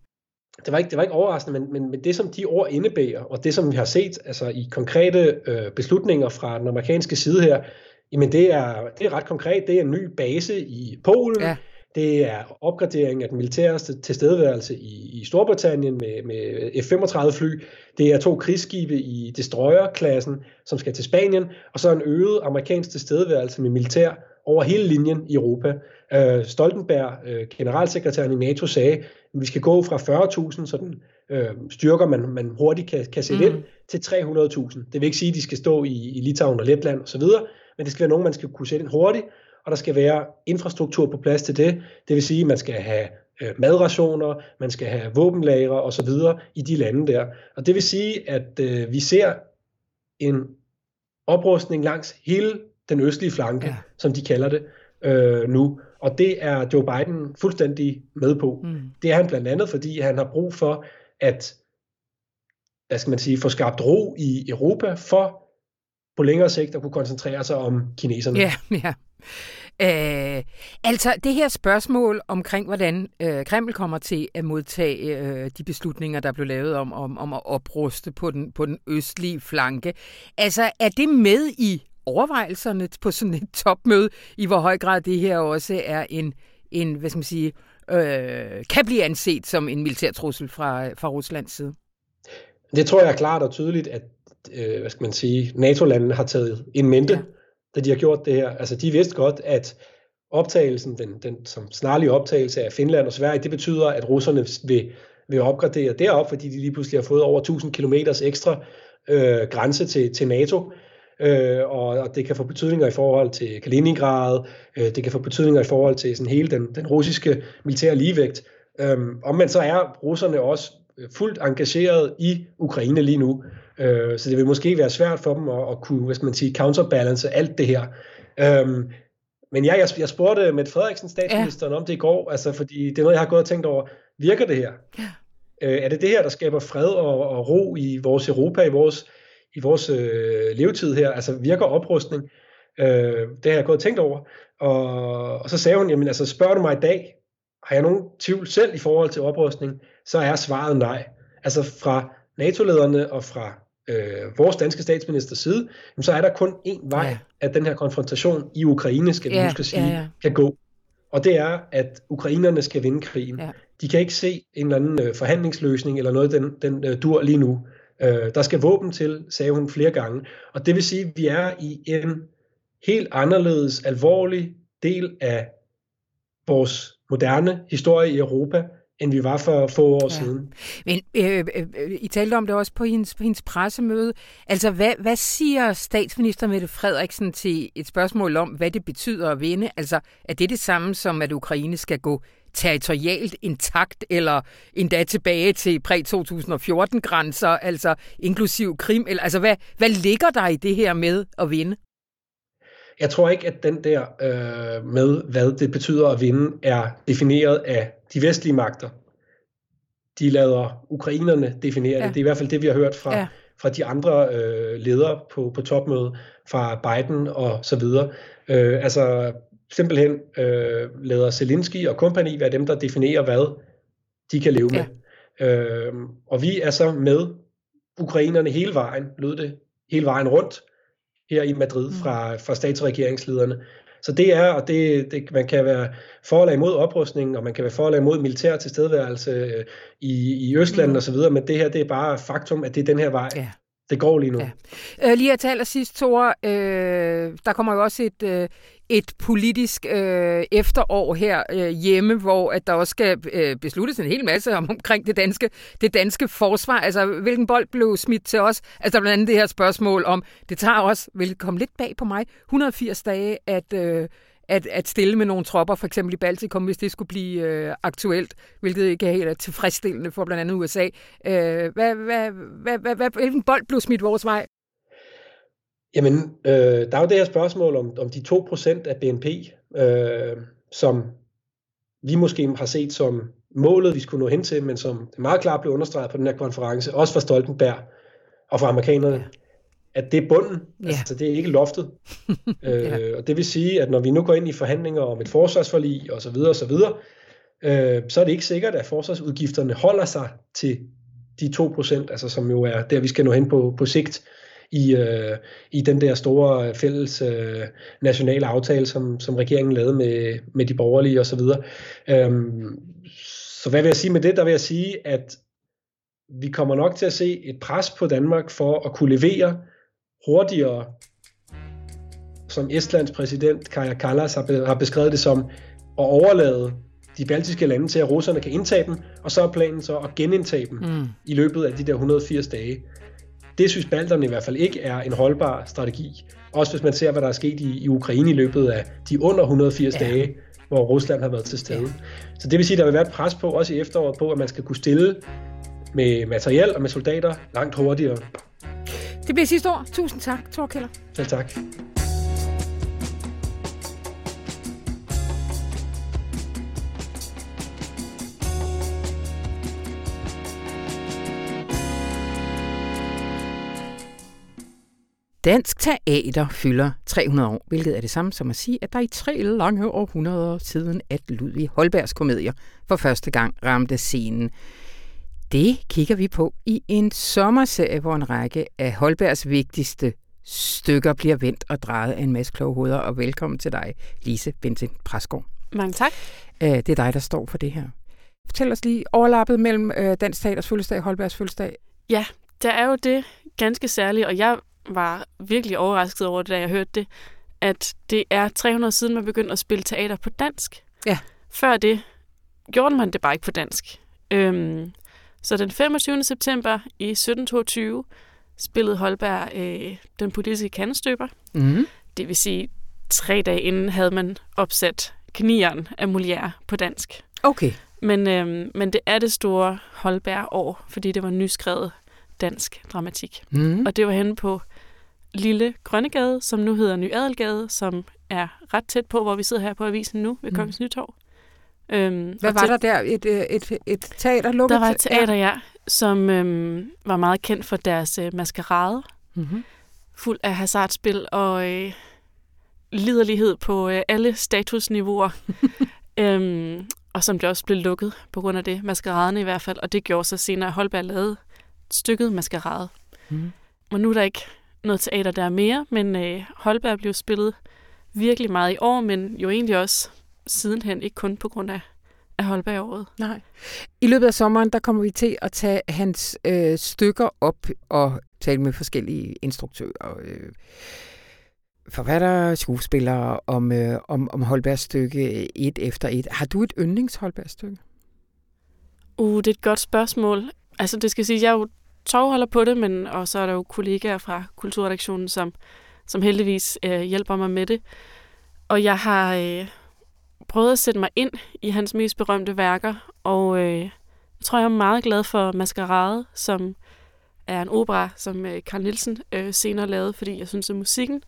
det var ikke, det var ikke overraskende, men, men, men det som de ord indebærer, og det som vi har set altså i konkrete øh, beslutninger fra den amerikanske side her, jamen det er, det er ret konkret. Det er en ny base i Polen. Ja. Det er opgradering af den militære tilstedeværelse i, i Storbritannien med, med F-35 fly. Det er to krigsskibe i Destroyer-klassen, som skal til Spanien. Og så en øget amerikansk tilstedeværelse med militær over hele linjen i Europa. Uh, Stoltenberg, uh, generalsekretæren i NATO, sagde, at vi skal gå fra 40.000 sådan, uh, styrker, man, man hurtigt kan, kan sætte mm. ind, til 300.000. Det vil ikke sige, at de skal stå i, i Litauen og Letland osv., men det skal være nogen, man skal kunne sætte ind hurtigt, og der skal være infrastruktur på plads til det. Det vil sige, at man skal have madrationer, man skal have våbenlagre osv. i de lande der. Og det vil sige, at øh, vi ser en oprustning langs hele den østlige flanke, ja. som de kalder det øh, nu. Og det er Joe Biden fuldstændig med på. Mm. Det er han blandt andet, fordi han har brug for at hvad skal man sige, få skabt ro i Europa for på længere sigt at kunne koncentrere sig om kineserne. Ja, ja. Øh, altså det her spørgsmål omkring, hvordan øh, Kreml kommer til at modtage øh, de beslutninger, der blev lavet om, om, om at opruste på den, på den østlige flanke. Altså er det med i overvejelserne på sådan et topmøde, i hvor høj grad det her også er en, en hvad skal man sige, øh, kan blive anset som en militær trussel fra, fra Ruslands side? Det tror jeg er klart og tydeligt, at øh, hvad skal man sige, NATO-landene har taget en mente, ja. da de har gjort det her. Altså de vidste godt, at optagelsen, den, den som snarlige optagelse af Finland og Sverige, det betyder, at russerne vil, vil opgradere derop, fordi de lige pludselig har fået over 1000 km ekstra øh, grænse til, til NATO øh, og, og det kan få betydninger i forhold til Kaliningrad, øh, det kan få betydninger i forhold til sådan hele den, den russiske militære ligevægt. Øh, men så er russerne også fuldt engageret i Ukraine lige nu, øh, så det vil måske være svært for dem at, at kunne, hvad skal man sige, counterbalance alt det her. Øh, men ja, jeg, jeg spurgte med Frederiksen, statsministeren, ja. om det i går, altså fordi det er noget, jeg har gået og tænkt over. Virker det her? Ja. Øh, er det det her, der skaber fred og, og ro i vores Europa, i vores i vores øh, levetid her, altså virker oprustning. Øh, det har jeg gået og tænkt over. Og, og så sagde hun, jamen altså spørger du mig i dag, har jeg nogen tvivl selv i forhold til oprustning, så er svaret nej. Altså fra NATO-lederne og fra øh, vores danske statsministers side, jamen, så er der kun én vej, ja. at den her konfrontation i Ukraine, skal vi ja, huske sige, ja, ja. kan gå. Og det er, at ukrainerne skal vinde krigen. Ja. De kan ikke se en eller anden øh, forhandlingsløsning eller noget, den, den øh, dur lige nu. Øh, der skal våben til, sagde hun flere gange. Og det vil sige, at vi er i en helt anderledes alvorlig del af vores moderne historie i Europa, end vi var for få år ja. siden. Men øh, øh, I talte om det også på hendes, på hendes pressemøde. Altså, hvad, hvad siger statsminister Mette Frederiksen til et spørgsmål om, hvad det betyder at vinde? Altså, er det det samme som, at Ukraine skal gå territorialt intakt, eller endda tilbage til præ-2014-grænser, altså inklusiv Krim? Eller, altså, hvad, hvad ligger der i det her med at vinde? Jeg tror ikke, at den der øh, med, hvad det betyder at vinde, er defineret af de vestlige magter. De lader ukrainerne definere ja. det. Det er i hvert fald det, vi har hørt fra, ja. fra de andre øh, ledere på, på topmødet, fra Biden og så videre. Øh, altså simpelthen øh, lader Zelensky og kompagni være dem, der definerer, hvad de kan leve ja. med. Øh, og vi er så med ukrainerne hele vejen, lød det, hele vejen rundt her i Madrid mm. fra, fra stats- og regeringslederne. Så det er, og det, det, man kan være for eller imod oprustning, og man kan være for eller imod militær tilstedeværelse øh, i, i Østland mm. osv., men det her, det er bare faktum, at det er den her vej, ja det går lige nu. Ja. Øh, lige at tale sidst, Thor, øh, der kommer jo også et, øh, et politisk øh, efterår her øh, hjemme, hvor at der også skal øh, besluttes en hel masse om, omkring det danske, det danske forsvar. Altså, hvilken bold blev smidt til os? Altså, der er blandt andet det her spørgsmål om, det tager også, vil komme lidt bag på mig, 180 dage at... Øh, at, at stille med nogle tropper, for eksempel i Baltikum, hvis det skulle blive øh, aktuelt, hvilket ikke er helt tilfredsstillende for blandt andet USA. Øh, hvad, hvad, hvad, hvad, hvad, hvilken bold blev smidt vores vej? Jamen, øh, der er jo det her spørgsmål om, om de 2% af BNP, øh, som vi måske har set som målet, vi skulle nå hen til, men som det meget klart blev understreget på den her konference, også fra Stoltenberg og fra amerikanerne. At det er bunden, ja. altså det er ikke loftet. ja. øh, og det vil sige, at når vi nu går ind i forhandlinger om et forsvarsforlig osv. osv., øh, så er det ikke sikkert, at forsvarsudgifterne holder sig til de 2%, altså som jo er der, vi skal nå hen på, på sigt i, øh, i den der store fælles øh, nationale aftale, som, som regeringen lavede med, med de borgerlige osv. Øhm, så hvad vil jeg sige med det? Der vil jeg sige, at vi kommer nok til at se et pres på Danmark for at kunne levere hurtigere, som Estlands præsident Kaja Kallas har, be, har beskrevet det som, at overlade de baltiske lande til, at russerne kan indtage dem, og så er planen så at genindtage dem mm. i løbet af de der 180 dage. Det synes balterne i hvert fald ikke er en holdbar strategi. Også hvis man ser, hvad der er sket i, i Ukraine i løbet af de under 180 ja. dage, hvor Rusland har været til stede. Ja. Så det vil sige, at der vil være et pres på, også i efteråret, på, at man skal kunne stille med materiel og med soldater langt hurtigere. Det bliver sidste år. Tusind tak, Torkeller. Selv tak. Dansk teater fylder 300 år, hvilket er det samme som at sige, at der i tre lange århundreder siden, at Ludvig Holbergs komedier for første gang ramte scenen. Det kigger vi på i en sommerserie, hvor en række af Holbergs vigtigste stykker bliver vendt og drejet af en masse kloge hoveder. Og velkommen til dig, Lise Bentin Præsgaard. Mange tak. Det er dig, der står for det her. Fortæl os lige overlappet mellem øh, Dansk Teaters fødselsdag og Holbergs fødselsdag. Ja, der er jo det ganske særligt, og jeg var virkelig overrasket over det, da jeg hørte det, at det er 300 siden, man begyndte at spille teater på dansk. Ja. Før det gjorde man det bare ikke på dansk. Øhm, så den 25. september i 1722 spillede Holberg øh, den politiske kandestøber. Mm. Det vil sige, tre dage inden havde man opsat Knieren af Molière på dansk. Okay. Men, øh, men det er det store Holberg-år, fordi det var nyskrevet dansk dramatik. Mm. Og det var henne på Lille Grønnegade, som nu hedder Ny Adelgade, som er ret tæt på, hvor vi sidder her på avisen nu ved mm. Kongens Nytorv. Øhm, Hvad var der der? Et, et, et, et teater lukket? Der var et teater, ja, som øhm, var meget kendt for deres øh, maskerade. Mm-hmm. Fuld af hasardspil og øh, liderlighed på øh, alle statusniveauer. øhm, og som det også blev lukket på grund af det, maskeraden i hvert fald. Og det gjorde så senere, at Holberg lavede stykket maskerade. Mm. Og nu er der ikke noget teater, der er mere, men øh, Holberg blev spillet virkelig meget i år, men jo egentlig også sidenhen, ikke kun på grund af, af Holberg-året. Nej. I løbet af sommeren, der kommer vi til at tage hans øh, stykker op og tale med forskellige instruktører, øh, forfattere, skuespillere om, øh, om, om Holbergs stykke et efter et. Har du et yndlings Holbergs stykke? Uh, det er et godt spørgsmål. Altså, det skal sige, jeg er jo tovholder på det, men og så er der jo kollegaer fra Kulturredaktionen, som, som heldigvis øh, hjælper mig med det. Og jeg har øh, prøvet at sætte mig ind i hans mest berømte værker, og øh, jeg tror, jeg er meget glad for Maskerade, som er en opera, som øh, Carl Nielsen øh, senere lavede, fordi jeg synes, at musikken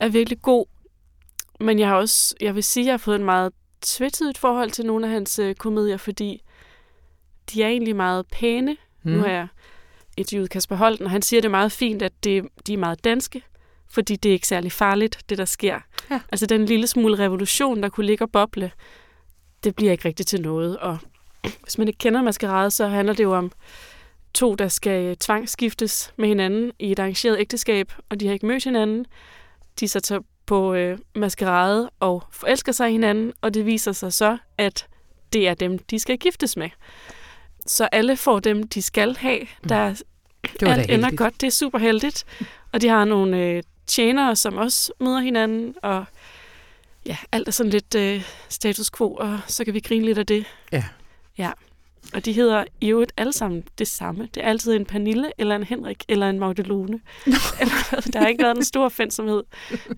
er virkelig god. Men jeg har også, jeg vil sige, at jeg har fået en meget tvetydigt forhold til nogle af hans øh, komedier, fordi de er egentlig meget pæne. Mm. Nu har jeg interviewet Kasper Holten, og han siger det meget fint, at det, de er meget danske, fordi det er ikke særlig farligt, det der sker. Ja. Altså den lille smule revolution, der kunne ligge og boble, det bliver ikke rigtigt til noget. Og hvis man ikke kender maskerade, så handler det jo om to, der skal tvangsskiftes med hinanden i et arrangeret ægteskab, og de har ikke mødt hinanden. De så tager på øh, maskerade og forelsker sig i hinanden, og det viser sig så, at det er dem, de skal giftes med. Så alle får dem, de skal have. Mm. Der det alt ender godt. Det er super heldigt. Og de har nogle øh, tjenere, som også møder hinanden, og ja, alt er sådan lidt øh, status quo, og så kan vi grine lidt af det. Ja. Ja. Og de hedder i øvrigt alle sammen det samme. Det er altid en Pernille, eller en Henrik, eller en Magdalone. eller, der har ikke været en stor fændsomhed.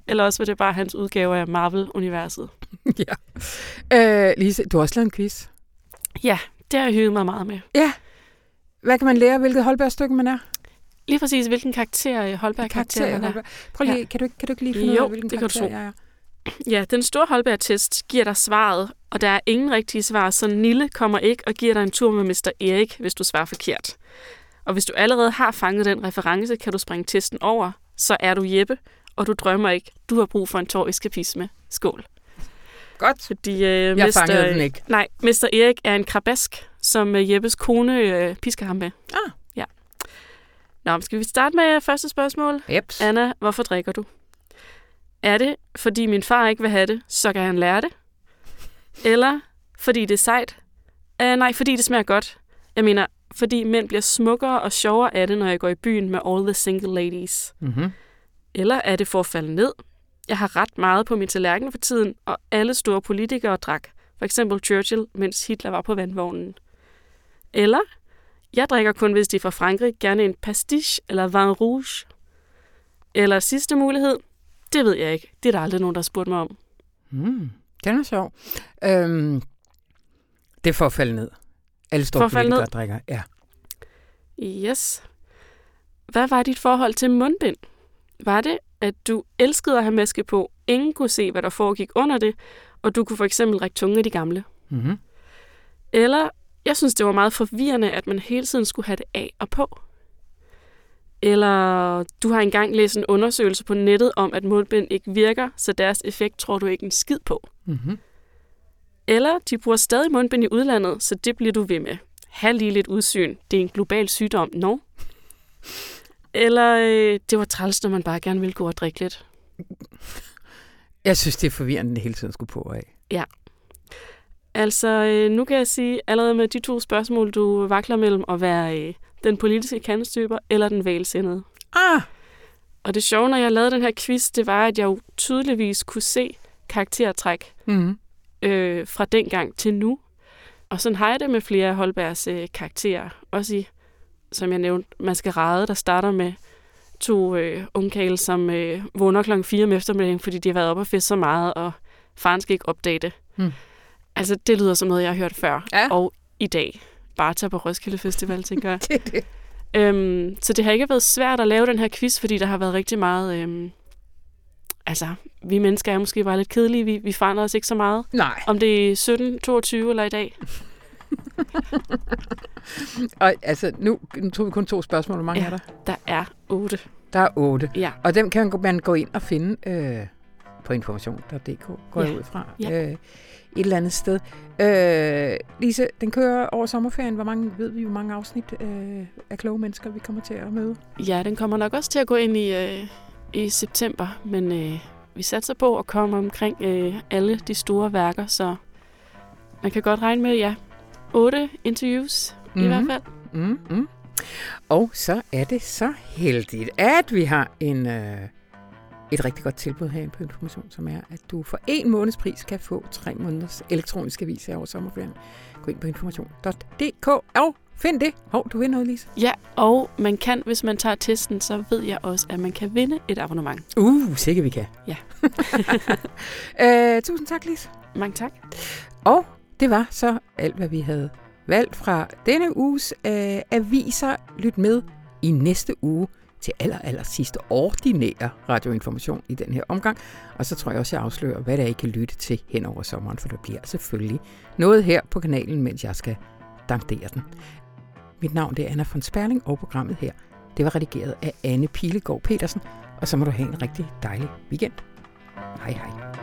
Eller også var det bare hans udgave af Marvel-universet. ja. Øh, Lise, du har også lavet en quiz. Ja, det har jeg hygget mig meget med. Ja. Hvad kan man lære, hvilket Holberg-stykke man er? Lige præcis, hvilken karakter Holberg-karakter man er. Holberg. Prøv lige, ja. kan, du, kan du ikke lige finde jo, ud af, hvilken det karakter kan du jeg er? Ja, den store Holberg-test giver dig svaret, og der er ingen rigtige svar, så Nille kommer ikke og giver dig en tur med Mr. Erik, hvis du svarer forkert. Og hvis du allerede har fanget den reference, kan du springe testen over. Så er du Jeppe, og du drømmer ikke. Du har brug for en tår eskapisme. Skål. Godt. Fordi, øh, Jeg fangede den ikke. Nej, Mester Erik er en krabask, som øh, Jeppes kone øh, pisker ham med. Ah. Nå, skal vi starte med første spørgsmål? Jeps. Anna, hvorfor drikker du? Er det, fordi min far ikke vil have det, så kan han lære det? Eller fordi det er sejt? Uh, nej, fordi det smager godt. Jeg mener, fordi mænd bliver smukkere og sjovere af det, når jeg går i byen med all the single ladies. Mm-hmm. Eller er det for at falde ned? Jeg har ret meget på min tallerken for tiden, og alle store politikere drak. For eksempel Churchill, mens Hitler var på vandvognen. Eller, jeg drikker kun, hvis de er fra Frankrig, gerne en pastiche eller vin rouge. Eller sidste mulighed, det ved jeg ikke. Det er der aldrig nogen, der har spurgt mig om. Mm. Den er sjov. Øhm, det er for at falde ned. Alle store politikere ned? drikker. Ja. Yes. Hvad var dit forhold til mundbind? Var det, at du elskede at have maske på, ingen kunne se, hvad der foregik under det, og du kunne for eksempel række tunge af de gamle? Mm-hmm. Eller, jeg synes, det var meget forvirrende, at man hele tiden skulle have det af og på. Eller, du har engang læst en undersøgelse på nettet om, at mundbind ikke virker, så deres effekt tror du ikke en skid på. Mm-hmm. Eller, de bruger stadig mundbind i udlandet, så det bliver du ved med. Ha' lige lidt udsyn. Det er en global sygdom, no? Eller, øh, det var træls, når man bare gerne ville gå og drikke lidt. Jeg synes, det er forvirrende, at det hele tiden skulle på af. Altså, øh, nu kan jeg sige, allerede med de to spørgsmål, du vakler mellem at være øh, den politiske kandestøber eller den vælsindede. Ah! Og det sjove, når jeg lavede den her quiz, det var, at jeg jo tydeligvis kunne se karaktertræk Mm-hmm. øh, fra dengang til nu. Og sådan har jeg det med flere af Holbergs øh, karakterer. Også i, som jeg nævnte, Maskerade, der starter med to øh, ungkale, som øh, vågner klokken 4 om eftermiddagen, fordi de har været oppe og fest så meget, og faren skal ikke opdage det. Hmm. Altså, det lyder som noget, jeg har hørt før. Ja. Og i dag. Bare tage på Roskilde Festival, tænker jeg. Det er det. Øhm, så det har ikke været svært at lave den her quiz, fordi der har været rigtig meget... Øhm, altså, vi mennesker er måske bare lidt kedelige. Vi, vi forandrer os ikke så meget. Nej. Om det er 17, 22 eller i dag. Og altså, nu, nu tog vi kun to spørgsmål. Hvor mange Ja. er der? Der er 8. Der er otte. Ja. Og dem kan man gå ind og finde øh, på information.dk, går Ja. jeg ud fra. Ja. Øh, et eller andet sted. Øh, Lise, den kører over sommerferien. Hvor mange, ved vi, hvor mange afsnit øh, af kloge mennesker, vi kommer til at møde? Ja, den kommer nok også til at gå ind i, øh, i september, men øh, vi satser på at komme omkring øh, alle de store værker, så man kan godt regne med, ja, 8 interviews mm-hmm. i Mhm. hvert fald. Mm, mm. Og så er det så heldigt, at vi har en, øh, et rigtig godt tilbud herinde på Information, som er, at du for en måneds pris kan få tre måneders elektroniske aviser over sommerferien. Gå ind på information.dk og find det. Hov, du vil noget, Lise. Ja, og man kan, hvis man tager testen, så ved jeg også, at man kan vinde et abonnement. Uh, sikkert vi kan. Ja. øh, tusind tak, Lise. Mange tak. Og det var så alt, hvad vi havde valgt fra denne uges øh, aviser. Lyt med i næste uge til aller, aller sidste ordinære radioinformation i den her omgang. Og så tror jeg også, jeg afslører, hvad der I kan lytte til hen over sommeren, for der bliver selvfølgelig noget her på kanalen, mens jeg skal dankdere den. Mit navn det er Anna von Sperling, og programmet her, det var redigeret af Anne Pilegaard Petersen. Og så må du have en rigtig dejlig weekend. Hej hej.